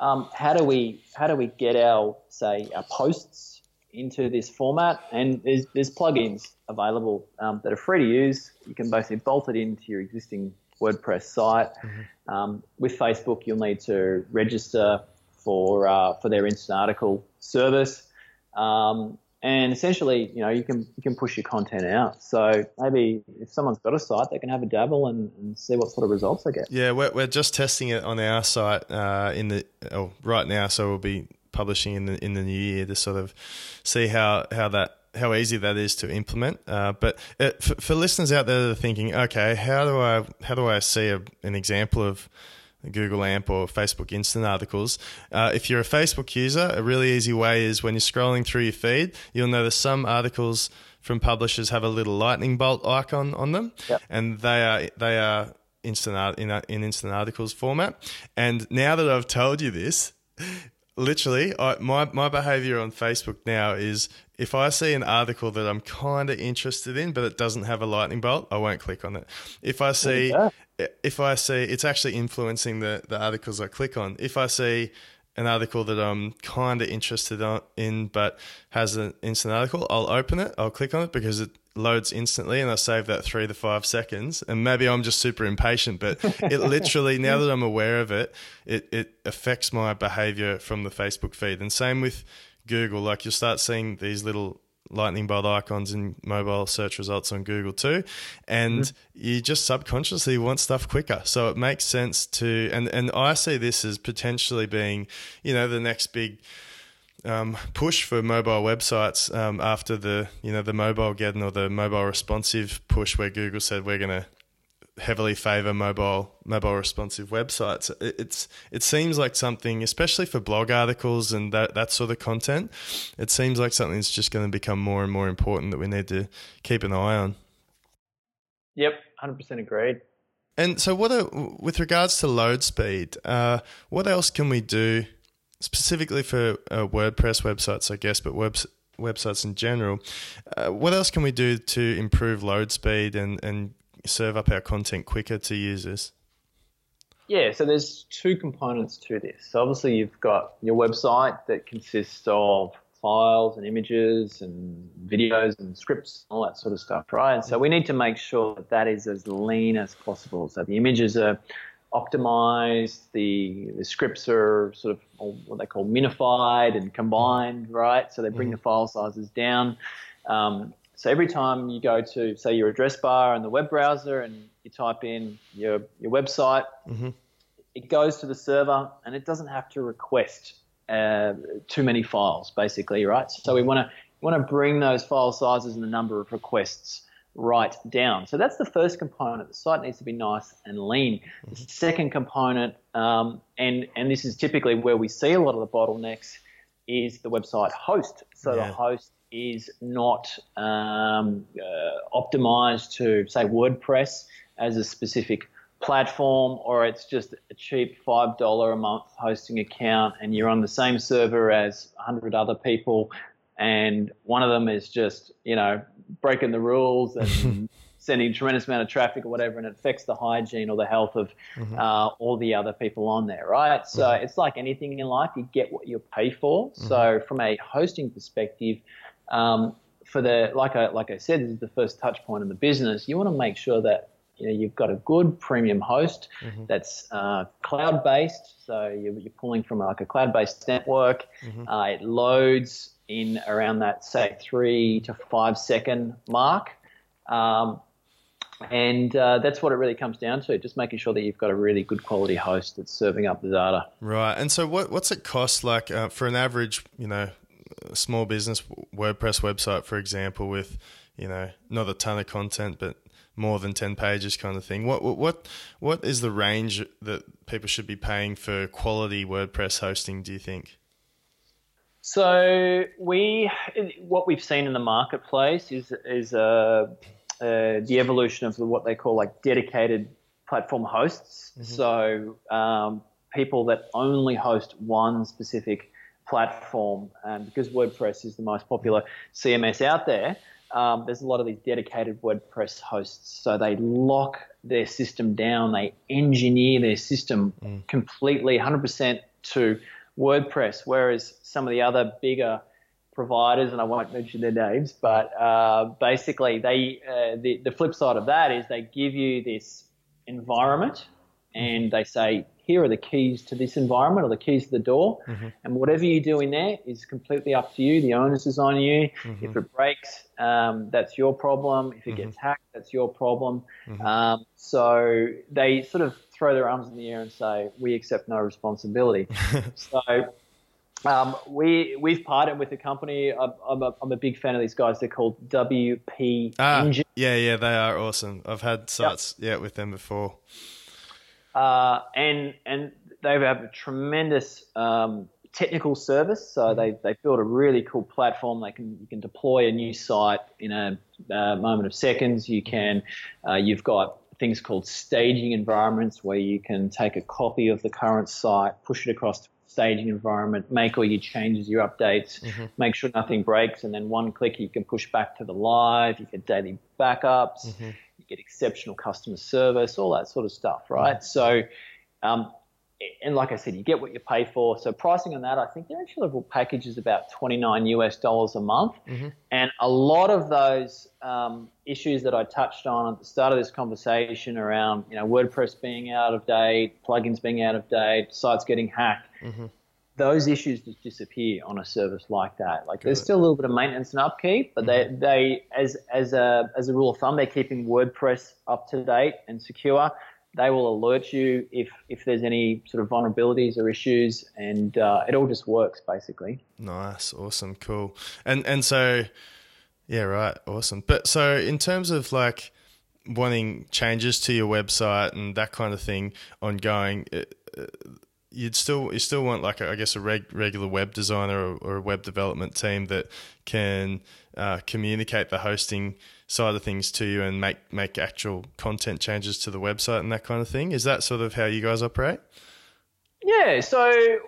um, how do we how do we get our say our posts into this format? And there's, there's plugins available um, that are free to use. You can basically bolt it into your existing WordPress site. Mm-hmm. Um, with Facebook, you'll need to register for uh, for their instant article service. Um, and essentially, you know, you can you can push your content out. So maybe if someone's got a site, they can have a dabble and, and see what sort of results they get. Yeah, we're, we're just testing it on our site uh, in the oh, right now, so we'll be publishing in the in the new year to sort of see how how that how easy that is to implement. Uh, but it, uh, for, for, listeners out there that are thinking, okay, how do I how do I see a, an example of Google AMP or Facebook Instant articles. Uh, if you're a Facebook user, a really easy way is when you're scrolling through your feed, you'll notice some articles from publishers have a little lightning bolt icon on them, yep. and they are they are instant art in in instant articles format. And now that I've told you this, literally, I, my my behavior on Facebook now is if I see an article that I'm kind of interested in, but it doesn't have a lightning bolt, I won't click on it. If I see, if I see, it's actually influencing the the articles I click on. If I see an article that I'm kind of interested in, but has an instant article, I'll open it, I'll click on it because it loads instantly, and I save that three to five seconds. And maybe I'm just super impatient, but it (laughs) literally, now that I'm aware of it, it it affects my behavior from the Facebook feed. And same with Google, like you'll start seeing these little lightning bolt icons in mobile search results on Google too, and mm-hmm. you just subconsciously want stuff quicker. So it makes sense to, and and I see this as potentially being, you know, the next big. Um, push for mobile websites um, after the you know the Mobilegeddon or the mobile responsive push where Google said we're going to heavily favor mobile mobile responsive websites. It's it seems like something, especially for blog articles and that that sort of content. It seems like something that's just going to become more and more important that we need to keep an eye on. Yep, hundred percent agreed. And so, what are, with regards to load speed? Uh, what else can we do specifically for uh, WordPress websites, I guess, but web, websites in general? Uh, what else can we do to improve load speed and and serve up our content quicker to users? Yeah, so there's two components to this. So obviously you've got your website that consists of files and images and videos and scripts, and all that sort of stuff, right? And so we need to make sure that that is as lean as possible. So the images are optimized, the, the scripts are sort of what they call minified and combined, right? So they bring mm-hmm. the file sizes down. Um, so every time you go to, say, your address bar in the web browser and you type in your, your website, mm-hmm. it goes to the server and it doesn't have to request uh, too many files, basically, right? So we want to want to bring those file sizes and the number of requests right down. So that's the first component. The site needs to be nice and lean. The mm-hmm. second component, um, and and this is typically where we see a lot of the bottlenecks, is the website host. So yeah. the host is not um, uh, optimized to, say, WordPress as a specific platform, or it's just a cheap $5 a month hosting account, and you're on the same server as 100 other people, and one of them is just, you know, breaking the rules and (laughs) sending a tremendous amount of traffic or whatever, and it affects the hygiene or the health of mm-hmm. uh, all the other people on there, right? So mm-hmm. it's like anything in life, you get what you pay for. Mm-hmm. So from a hosting perspective, um, for the like I like I said, this is the first touch point in the business. You want to make sure that you know you've got a good premium host mm-hmm. that's uh, cloud based. So you're, you're, pulling from like a cloud based network. Mm-hmm. Uh, it loads in around that say three to five second mark. Um, and uh, that's what it really comes down to, just making sure that you've got a really good quality host that's serving up the data. Right. And so, what, what's it cost like uh, for an average, you know, small business WordPress website, for example, with you know, not a ton of content, but more than 10 pages kind of thing. What, what, what is the range that people should be paying for quality WordPress hosting, do you think? So we, what we've seen in the marketplace is, is uh, uh, the evolution of what they call like dedicated platform hosts. Mm-hmm. So um, people that only host one specific platform, and because WordPress is the most popular CMS out there, um, there's a lot of these dedicated WordPress hosts. So they lock their system down, they engineer their system mm. completely, 100% to WordPress, whereas some of the other bigger providers, and I won't mention their names, but uh, basically they uh, the, the flip side of that is they give you this environment and they say here are the keys to this environment or the keys to the door. Mm-hmm. And whatever you do in there is completely up to you. The onus is on you. Mm-hmm. If it breaks, um, that's your problem. If it mm-hmm. gets hacked, that's your problem. Mm-hmm. Um, so they sort of throw their arms in the air and say, we accept no responsibility. (laughs) so um, we we've partnered with a company. I'm, I'm, a, I'm, a big fan of these guys. They're called WP ah, Engine. Yeah, yeah, they are awesome. I've had sites yep. yeah with them before. Uh, and and they have a tremendous um, technical service. So mm-hmm. they they built a really cool platform. They can you can deploy a new site in a, a moment of seconds. You can uh, you've got things called staging environments where you can take a copy of the current site, push it across to staging environment, make all your changes, your updates, mm-hmm. make sure nothing breaks, and then one click you can push back to the live. You get daily backups. Mm-hmm get exceptional customer service, all that sort of stuff, right? Mm-hmm. So, um, and like I said, you get what you pay for. So pricing on that, I think the entry level package is about 29 US dollars a month. Mm-hmm. And a lot of those um, issues that I touched on at the start of this conversation around, you know, WordPress being out of date, plugins being out of date, sites getting hacked, mm-hmm those issues just disappear on a service like that. Like there's still a little bit of maintenance and upkeep, but mm-hmm. they, they as as a as a rule of thumb, they're keeping WordPress up to date and secure. They will alert you if if there's any sort of vulnerabilities or issues, and uh, it all just works basically. Nice, awesome, cool, and and so yeah, right, awesome. But so in terms of like wanting changes to your website and that kind of thing ongoing. It, uh, you'd still you still want like a, I guess a reg, regular web designer or, or, a web development team that can uh, communicate the hosting side of things to you and make make actual content changes to the website and that kind of thing. Is that sort of how you guys operate? Yeah. So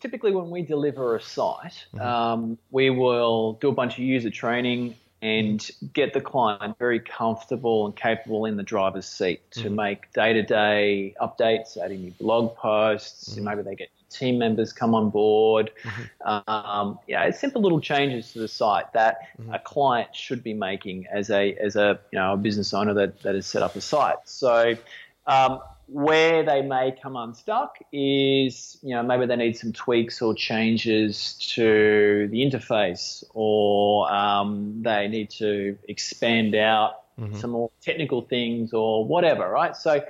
typically when we deliver a site, mm-hmm. um, we will do a bunch of user training and get the client very comfortable and capable in the driver's seat to mm-hmm. make day-to-day updates, adding new blog posts. Mm-hmm. Maybe they get team members come on board. Mm-hmm. Um, yeah, it's simple little changes to the site that mm-hmm. a client should be making as a as a you know a business owner that that has set up a site. So. Um, where they may come unstuck is, you know, maybe they need some tweaks or changes to the interface, or um, they need to expand out mm-hmm. some more technical things, or whatever, right? So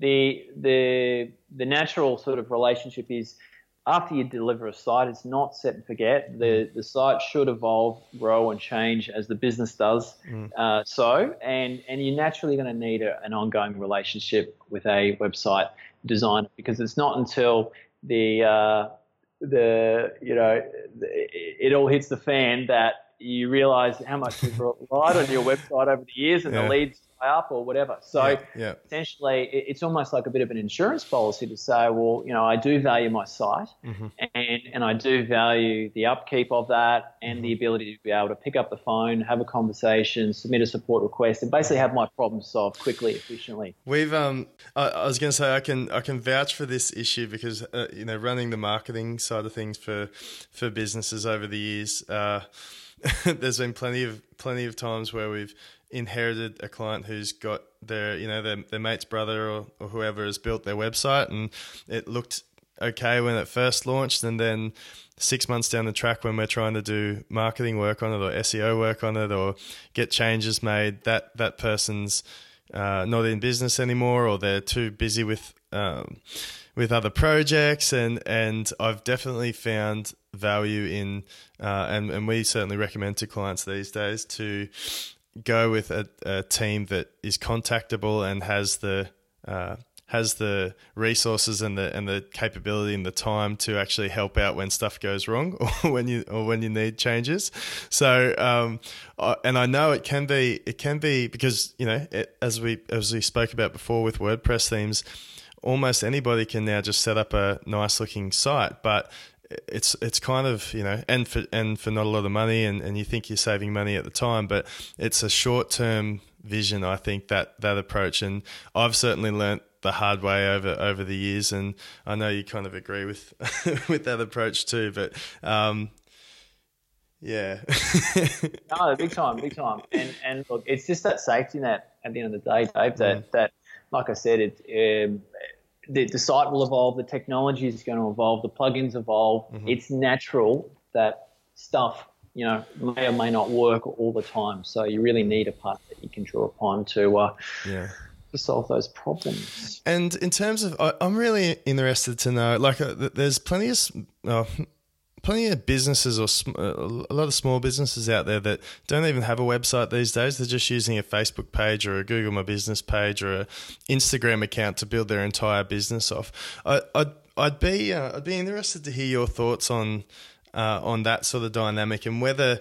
the the the natural sort of relationship is after you deliver a site, it's not set and forget. The the site should evolve, grow, and change as the business does. Mm. Uh, so, and and you're naturally going to need a, an ongoing relationship with a website designer because it's not until the uh, the you know it all hits the fan that you realize how much you've (laughs) relied on your website over the years and yeah. the leads up or whatever. So yeah, yeah. essentially, it's almost like a bit of an insurance policy to say, well, you know, I do value my site, mm-hmm. and and I do value the upkeep of that, and mm-hmm. the ability to be able to pick up the phone, have a conversation, submit a support request, and basically have my problem solved quickly, efficiently. We've um, I, I was going to say I can I can vouch for this issue because uh, you know running the marketing side of things for for businesses over the years. Uh, (laughs) there's been plenty of plenty of times where we've inherited a client who's got their you know their, their mate's brother or, or whoever has built their website and it looked okay when it first launched and then six months down the track when we're trying to do marketing work on it or SEO work on it or get changes made that that person's uh, not in business anymore or they're too busy with um, with other projects and and I've definitely found value in uh, and and we certainly recommend to clients these days to go with a, a, team that is contactable and has the uh, has the resources and the and the capability and the time to actually help out when stuff goes wrong (laughs) or when you or when you need changes. So, um, and I know it can be it can be because you know it, as we as we spoke about before with WordPress themes, almost anybody can now just set up a nice looking site, but it's it's kind of you know and for and for not a lot of money and, and you think you're saving money at the time but it's a short term vision I think that that approach and I've certainly learnt the hard way over over the years, and I know you kind of agree with (laughs) with that approach too. But um, yeah, (laughs) no, big time, big time. And and look, it's just that safety net at the end of the day, Dave. That mm. that, like I said, it. Um, the, the site will evolve, the technology is going to evolve, the plugins evolve. Mm-hmm. It's natural that stuff you know, may or may not work all the time. So you really need a partner that you can draw upon to uh, yeah to solve those problems. And in terms of, I, am really interested to know, like, uh, there's plenty of. Uh, plenty of businesses or sm- uh, a lot of small businesses out there that don't even have a website these days. They're just using a Facebook page or a Google My Business page or an Instagram account to build their entire business off. I, would I'd be uh, I'd be interested to hear your thoughts on uh, on that sort of dynamic and whether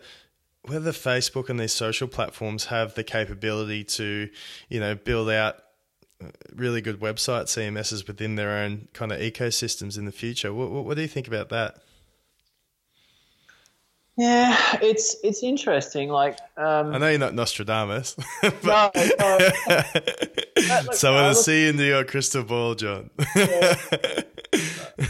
whether Facebook and these social platforms have the capability to, you know, build out uh, really good website CMSs within their own kind of ecosystems in the future. What, what, what do you think about that? Yeah, it's it's interesting. Like um, I know you're not Nostradamus. (laughs) but no, no. so I want to see into your crystal ball, Jon. yeah.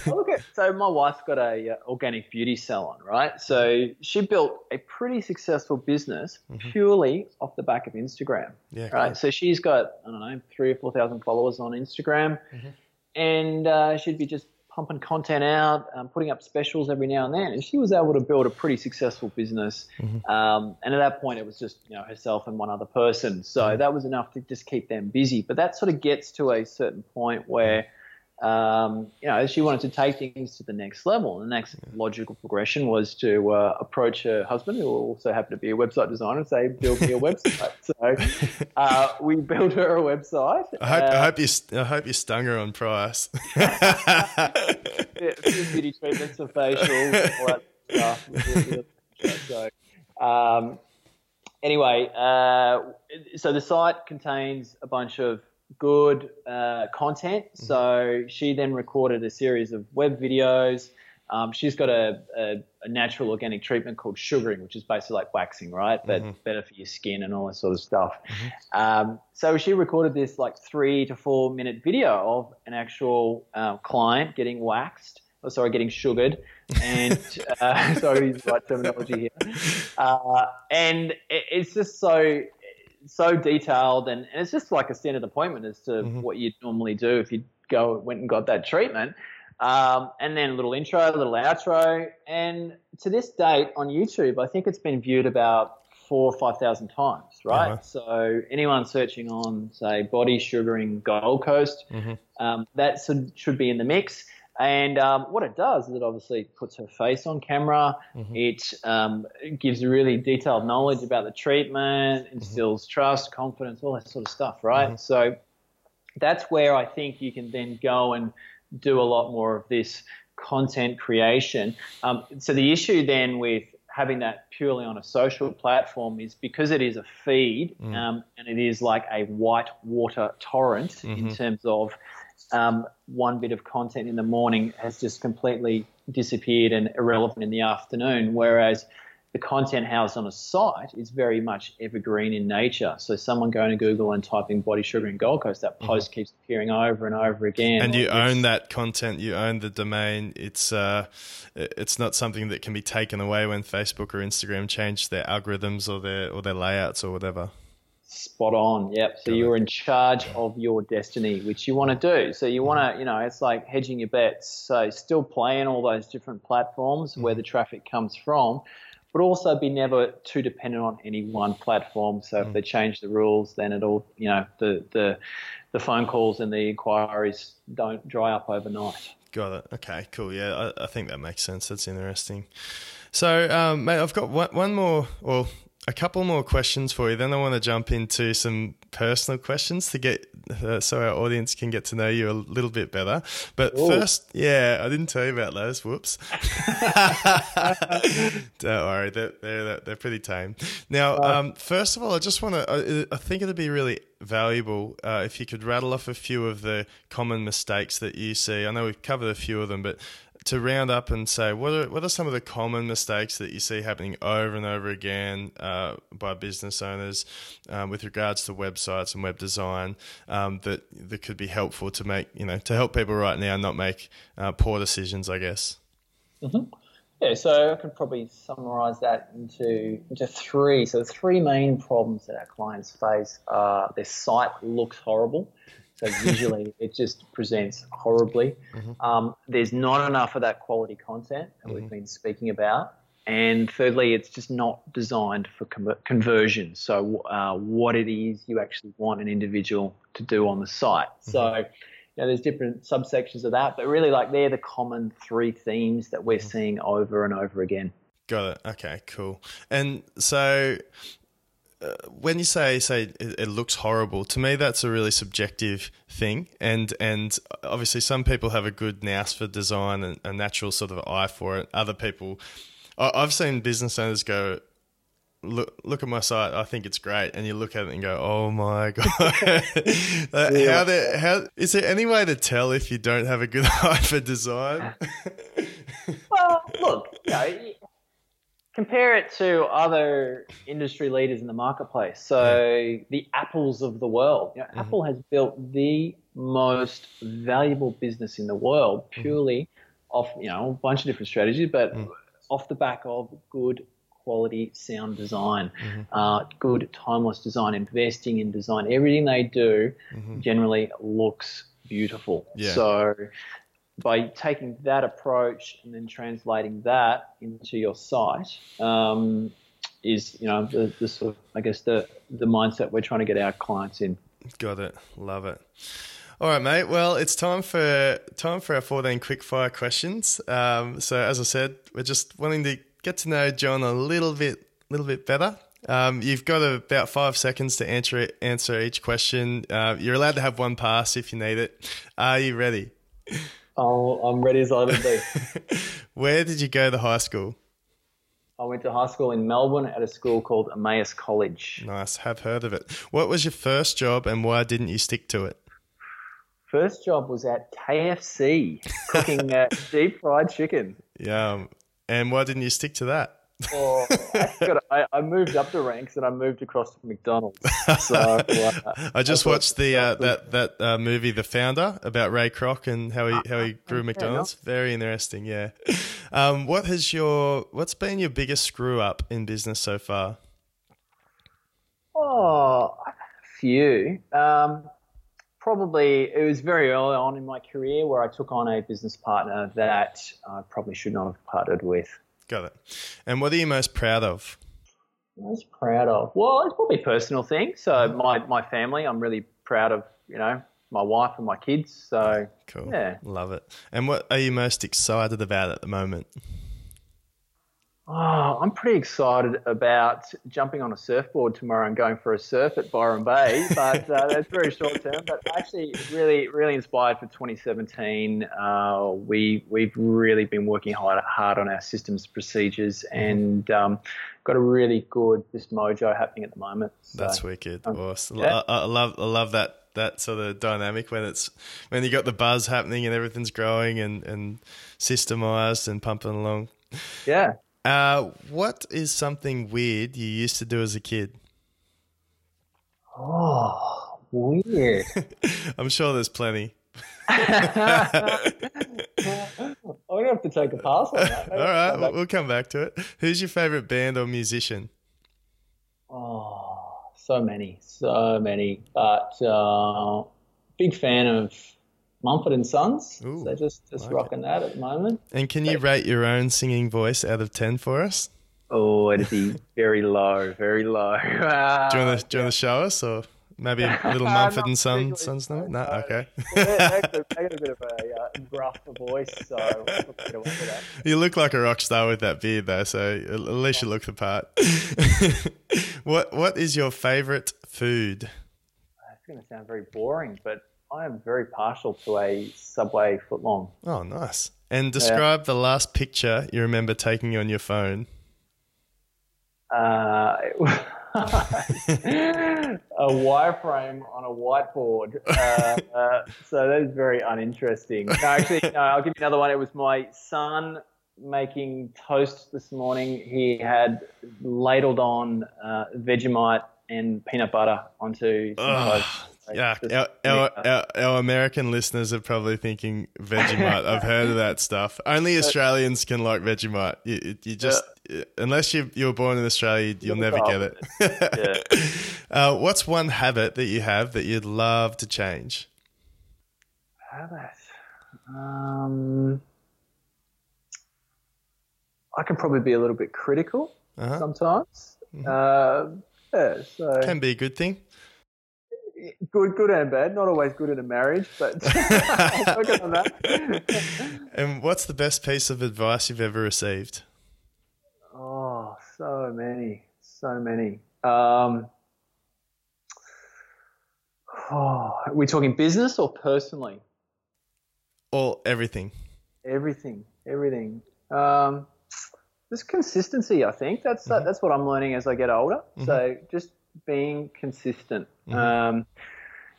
look at so my wife's got a uh, organic beauty salon, right? So she built a pretty successful business mm-hmm. purely off the back of Instagram, yeah, right? Cool. So she's got I don't know three or four thousand followers on Instagram, mm-hmm. and uh, she'd be just pumping content out, um, putting up specials every now and then, and she was able to build a pretty successful business. Mm-hmm. Um, and at that point, it was just you know herself and one other person, so mm-hmm. that was enough to just keep them busy. But that sort of gets to a certain point where um, you know, she wanted to take things to the next level. And the next logical progression was to uh, approach her husband, who also happened to be a website designer, and say, "Build me a website." (laughs) so uh, we built her a website. I hope, uh, I hope you, I hope you stung her on price. (laughs) yeah, beauty treatments for facials, all that stuff. So, um, anyway, uh, so the site contains a bunch of good uh, content. Mm-hmm. So she then recorded a series of web videos. Um, she's got a, a, a, natural organic treatment called sugaring, which is basically like waxing, right? But mm-hmm. better for your skin and all that sort of stuff. Mm-hmm. Um, so she recorded this like three to four minute video of an actual uh, client getting waxed, or sorry, getting sugared. And uh, (laughs) sorry, right terminology here. Uh, and it, it's just so so detailed, and, and it's just like a standard appointment as to mm-hmm. what you'd normally do if you go went and got that treatment. Um, and then a little intro, a little outro, and to this date on YouTube, I think it's been viewed about four or five thousand times, right? Uh-huh. So anyone searching on, say, body sugaring Gold Coast, mm-hmm. um, that should, should be in the mix. And um, what it does is it obviously puts her face on camera. Mm-hmm. It, um, gives really detailed knowledge about the treatment, mm-hmm. instills mm-hmm. trust, confidence, all that sort of stuff, right? Mm-hmm. So that's where I think you can then go and do a lot more of this content creation. Um, so the issue then with having that purely on a social platform is because it is a feed mm. um, and it is like a white water torrent mm-hmm. in terms of um, one bit of content in the morning has just completely disappeared and irrelevant in the afternoon, whereas the content housed on a site is very much evergreen in nature. So someone going to Google and typing body sugaring Gold Coast, that mm-hmm. post mm-hmm. keeps appearing over and over again. And you own that content, you own the domain. It's uh, it's not something that can be taken away when Facebook or Instagram change their algorithms or their or their layouts or whatever. Spot on. Yep. So you're in charge of your destiny, which you want to do. So you want to, mm-hmm. you know, it's like hedging your bets. So still playing all those different platforms mm-hmm. where the traffic comes from, but also be never too dependent on any one platform. So mm-hmm. if they change the rules, then it'll, you know, the the the phone calls and the inquiries don't dry up overnight. Got it. Okay. Cool. Yeah, I, I think that makes sense. That's interesting. So, um, mate, I've got one, one more, well, a couple more questions for you. Then I want to jump into some personal questions to get uh, so our audience can get to know you a little bit better. But Ooh. first, yeah, I didn't tell you about those. Whoops. (laughs) Don't worry, they're, they're they're pretty tame. Now, um, first of all, I just want to. I, I think it'd be really valuable uh, if you could rattle off a few of the common mistakes that you see. I know we've covered a few of them, but to round up and say what are what are some of the common mistakes that you see happening over and over again uh, by business owners um, with regards to websites and web design um, that that could be helpful to make you know to help people right now not make uh, poor decisions, I guess. Mm-hmm. Yeah, so I could probably summarize that into into three. So the three main problems that our clients face are their site looks horrible. So visually, (laughs) it just presents horribly. Mm-hmm. Um, there's not enough of that quality content that mm-hmm. we've been speaking about. And thirdly, it's just not designed for conversion. So, uh, what it is you actually want an individual to do on the site. Mm-hmm. So, you know, there's different subsections of that, but really, like, they're the common three themes that we're mm-hmm. seeing over and over again. Got it. Okay, cool. And so, uh, when you say say it, it, looks horrible, to me that's a really subjective thing, and and obviously some people have a good nous for design and a natural sort of eye for it. Other people, I've seen business owners go. Look! Look at my site. I think it's great, and you look at it and go, "Oh my (laughs) god!" uh, yeah. How there? How is there any way to tell if you don't have a good (laughs) eye for design? (laughs) well, look, you know, compare it to other industry leaders in the marketplace. So the apples of the world. You know, mm-hmm. Apple has built the most valuable business in the world mm-hmm. purely mm-hmm. off, you know, a bunch of different strategies, but mm. off the back of good quality sound design, mm-hmm. uh, good timeless design, investing in design. Everything they do mm-hmm. generally looks beautiful. Yeah. So by taking that approach and then translating that into your site um, is you know the, the sort of I guess the the mindset we're trying to get our clients in. Got it. Love it. All right, mate. Well, it's time for time for our 14 quickfire questions. Um, so, as I said, we're just wanting to get to know Jon a little bit, little bit better. Um, you've got about five seconds to answer answer each question. Uh, you're allowed to have one pass if you need it. Are you ready? (laughs) Oh, I'm ready as I'll be. (laughs) Where did you go to high school? I went to high school in Melbourne at a school called Emmaus College. Nice, have heard of it. What was your first job and why didn't you stick to it? First job was at KFC, cooking (laughs) uh, deep fried chicken. Yeah, and why didn't you stick to that? Well, (laughs) I, I, moved up the ranks and I moved across to McDonald's. So uh, I just I watched the uh, that that uh, movie, The Founder, about Ray Kroc and how he how he grew (laughs) McDonald's. Very interesting. Yeah. Um, what has your what's been your biggest screw up in business so far? Oh, a few. Um, probably it was very early on in my career where I took on a business partner that I probably should not have partnered with. Got it. And what are you most proud of? Most proud of? Well, it's probably a personal thing. So mm-hmm. my, my family, I'm really proud of, you know, my wife and my kids. So cool. Yeah. Love it. And what are you most excited about at the moment? Oh, I'm pretty excited about jumping on a surfboard tomorrow and going for a surf at Byron Bay, but uh, (laughs) that's very short term. But actually, really, really inspired for 2017. Uh, we we've really been working hard hard on our systems procedures mm-hmm. and um, got a really good this mojo happening at the moment. So, that's wicked. Um, awesome. Yeah. I, I love I love that that sort of dynamic when it's when you got the buzz happening and everything's growing and and systemized and pumping along. Yeah, uh, what is something weird you used to do as a kid? Oh, weird. (laughs) I'm sure there's plenty. (laughs) I'm gonna have to take a pass on that. All right, we'll come back to it. Who's your favorite band or musician? Oh, so many, so many. But uh, big fan of Mumford and Sons. Ooh, so just just like rocking it. that at the moment. And can you rate your own singing voice out of ten for us? Oh, it'd be very low, very low. Uh, (laughs) do, you want to, do you want to show us or? Maybe a (laughs) little Mumford and Son, particularly, Sons? No, no, no, no. okay. Well, they, they, got, (laughs) a bit of a uh, gruff voice, so we'll get away with that. You look like a rock star with that beard, though. So at least you look the part. what What is your favorite food? It's going to sound very boring, but I am very partial to a Subway footlong. Oh, nice. And describe the last picture you remember taking on your phone. Uh, (laughs) a wireframe on a whiteboard. Uh, uh, so that is very uninteresting. No, actually, no, I'll give you another one. It was my son making toast this morning. He had ladled on uh, Vegemite and peanut butter onto some toast. Yeah, our, our, our, our American listeners are probably thinking Vegemite. I've heard of that stuff. Only (laughs) Australians can like Vegemite. You, you- just unless you you were born in Australia, you'll never get it. Yeah. (laughs) uh, what's one habit that you have that you'd love to change? Habit. Um, I can probably be a little bit critical Uh-huh. sometimes. Uh, yeah, so Can be a good thing. Good, good and bad. Not always good in a marriage, but (laughs) I'll work on that. (laughs) And what's the best piece of advice you've ever received? oh, so many, so many. Um, oh, are we talking business or personally? All everything. Everything, everything. Um, just consistency. I think that's that's what I'm learning as I get older. So just being consistent. Um,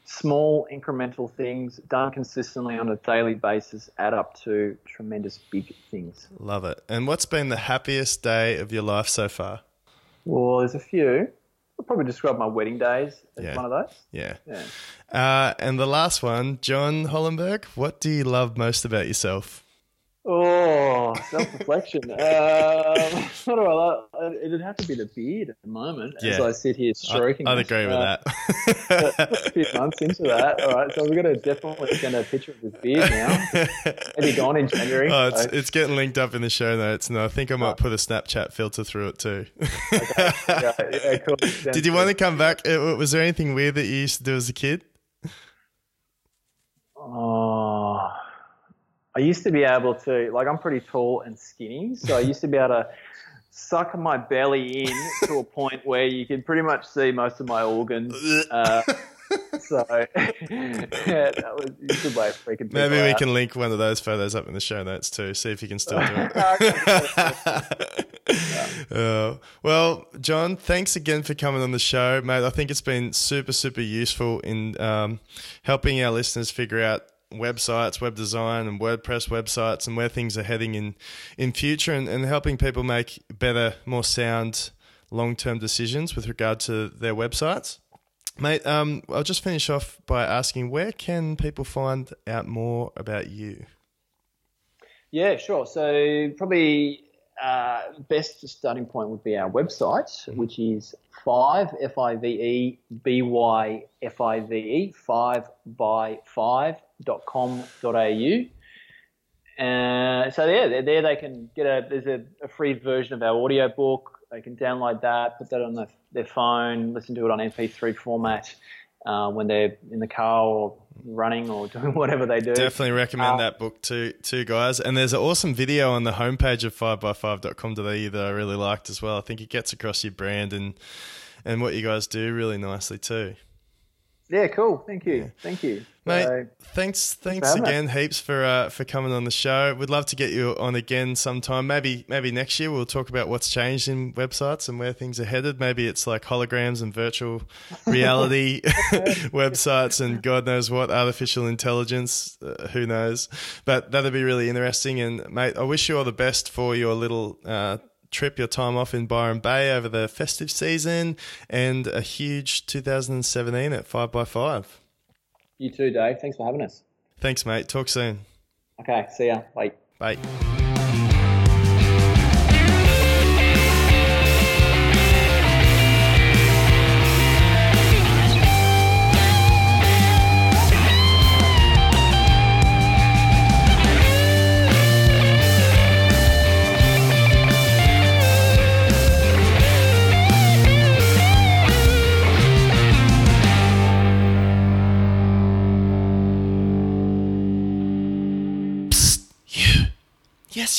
small incremental things done consistently on a daily basis add up to tremendous big things. Love it. And what's been the happiest day of your life so far? Well, there's a few. I'll probably describe my wedding days as Yeah. one of those. Yeah. Yeah. Uh, and the last one, Jon Hollenberg, what do you love most about yourself? Oh, self-reflection. (laughs) um, (laughs) what do I love? It'd have to be the beard at the moment as I sit here stroking. I'd agree with Uh, that. (laughs) a few months into that. All right, so we're going to definitely send a picture of his beard now. Maybe gone in January. Oh, it's, so- it's getting linked up in the show notes, and I think I might Oh. put a Snapchat filter through it too. yeah, yeah, cool. Did you want to come back? Uh, Was there anything weird that you used to do as a kid? Oh, I used to be able to, like, I'm pretty tall and skinny, so I used to be able to suck my belly in to a point where you could pretty much see most of my organs. (laughs) Uh, so (laughs) yeah, that was a good way of freaking Maybe we out. can link one of those photos up in the show notes too. See if you can still do it. (laughs) Uh, well, Jon, thanks again for coming on the show, mate. I think it's been super, super useful in um, helping our listeners figure out websites, web design, and WordPress websites, and where things are heading in in future, and, and helping people make better, more sound, long term decisions with regard to their websites. Mate, um, I'll just finish off by asking where can people find out more about you? Yeah, sure. So probably uh, best starting point would be our website, which is five f i v e b y f i v e five by five dot com dot au. Uh, so yeah, there, there they can get a there's a, a free version of our audio book. They can download that, put that on the, their phone, listen to it on MP3 format uh, when they're in the car or running or (laughs) doing whatever they do. Definitely recommend Uh, that book to to guys. And there's an awesome video on the homepage of 5by5.com.au that I really liked as well. I think it gets across your brand and and what you guys do really nicely too. Yeah, cool. Thank you. Thank you. Mate, So, thanks thanks having us. again heaps for uh, for coming on the show. We'd love to get you on again sometime. Maybe maybe next year we'll talk about what's changed in websites and where things are headed. Maybe it's like holograms and virtual reality (laughs) (laughs) websites and God knows what artificial intelligence. Uh, who knows? But that'd be really interesting. And mate, I wish you all the best for your little. Uh, Trip your time off in Byron Bay over the festive season and a huge 2017 at 5x5. you too, Dave. Thanks for having us. Thanks, mate. Talk soon. Okay, see ya. Bye. Bye.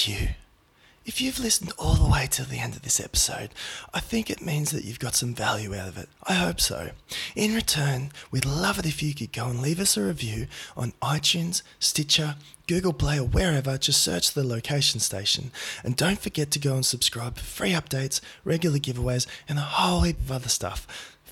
You. If you've listened all the way to the end of this episode, I think it means that you've got some value out of it. I hope so. In return, we'd love it if you could go and leave us a review on iTunes, Stitcher, Google Play, or wherever. Just search the location station. And don't forget to go and subscribe for free updates, regular giveaways, and a whole heap of other stuff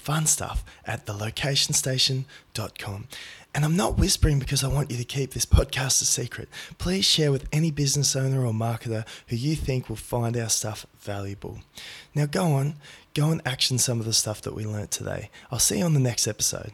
fun stuff at thelocationstation.com. And I'm not whispering because I want you to keep this podcast a secret. Please share with any business owner or marketer who you think will find our stuff valuable. Now go on, go and action some of the stuff that we learnt today. I'll see you on the next episode.